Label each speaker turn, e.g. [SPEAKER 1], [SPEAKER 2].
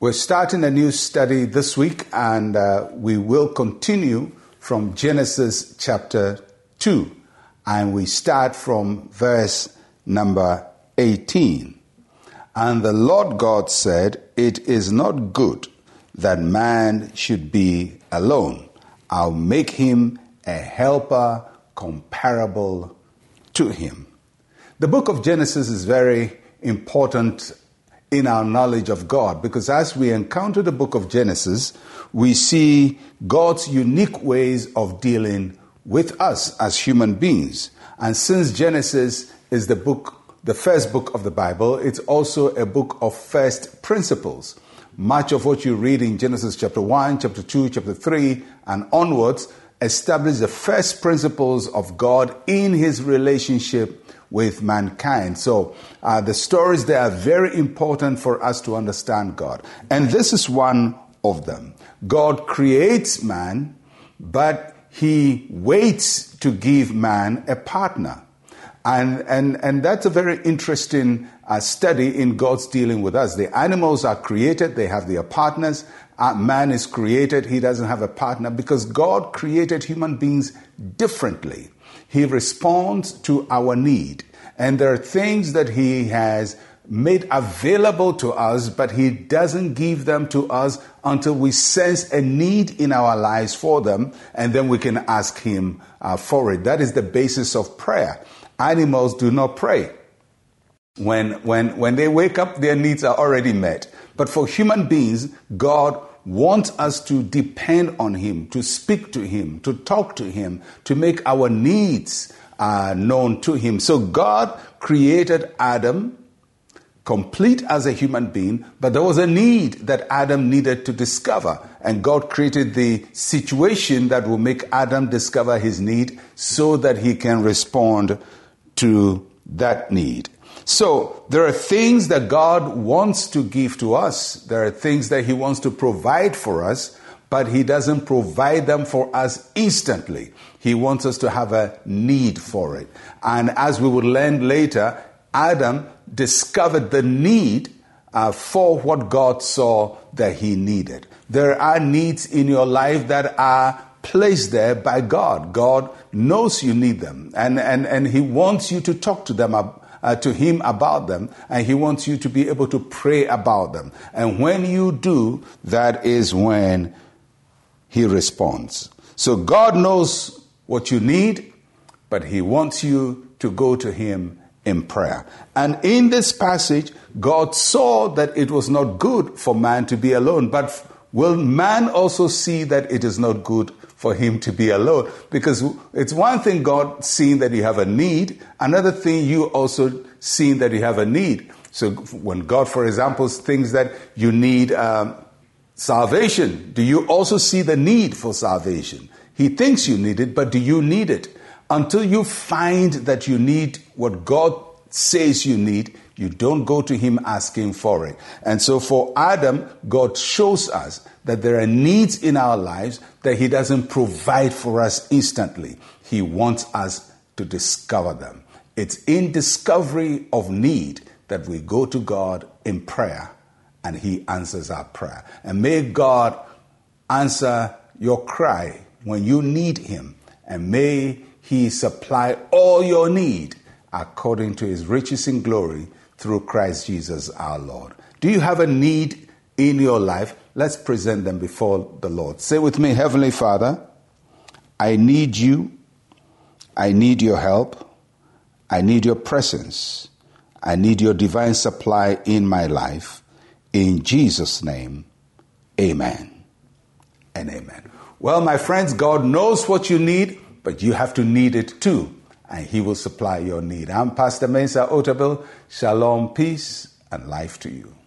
[SPEAKER 1] We're starting a new study this week, and uh, we will continue from Genesis chapter 2, and we start from verse number 18. And the Lord God said, It is not good that man should be alone. I'll make him a helper comparable to him. The book of Genesis is very important in our knowledge of God because as we encounter the book of Genesis, we see God's unique ways of dealing with us as human beings. And since Genesis is the book, the first book of the Bible, it's also a book of first principles. Much of what you read in Genesis chapter 1, chapter 2, chapter 3, and onwards establish the first principles of God in his relationship with mankind. So uh, the stories there are very important for us to understand God. And this is one of them. God creates man, but he waits to give man a partner. And, and, and that's a very interesting uh, study in God's dealing with us. The animals are created, they have their partners. Uh, man is created, he doesn't have a partner because God created human beings differently. He responds to our need. And there are things that He has made available to us, but He doesn't give them to us until we sense a need in our lives for them, and then we can ask Him uh, for it. That is the basis of prayer. Animals do not pray. When, when, when they wake up, their needs are already met. But for human beings, God wants us to depend on Him, to speak to Him, to talk to Him, to make our needs uh, known to Him. So God created Adam complete as a human being, but there was a need that Adam needed to discover. And God created the situation that will make Adam discover his need so that he can respond to that need. So there are things that God wants to give to us. There are things that He wants to provide for us, but He doesn't provide them for us instantly. He wants us to have a need for it. And as we will learn later, Adam discovered the need uh, for what God saw that he needed. There are needs in your life that are placed there by God. God knows you need them, and, and, and He wants you to talk to them uh, to him about them, and he wants you to be able to pray about them. And when you do, that is when he responds. So God knows what you need, but he wants you to go to him in prayer. And in this passage, God saw that it was not good for man to be alone, but will man also see that it is not good for him to be alone. Because it's one thing God seeing that you have a need, another thing you also seeing that you have a need. So when God, for example, thinks that you need um, salvation, do you also see the need for salvation? He thinks you need it, but do you need it? Until you find that you need what God says you need, you don't go to him asking for it. And so for Adam, God shows us that there are needs in our lives that he doesn't provide for us instantly. He wants us to discover them. It's in discovery of need that we go to God in prayer and he answers our prayer. And may God answer your cry when you need him and may he supply all your need according to his riches in glory through Christ Jesus our Lord. Do you have a need in your life? Let's present them before the Lord. Say with me, Heavenly Father, I need you. I need your help. I need your presence. I need your divine supply in my life. In Jesus' name, amen and amen. Well, my friends, God knows what you need, but you have to need it too and He will supply your need. I'm Pastor Mensa Otabil. Shalom, peace, and life to you.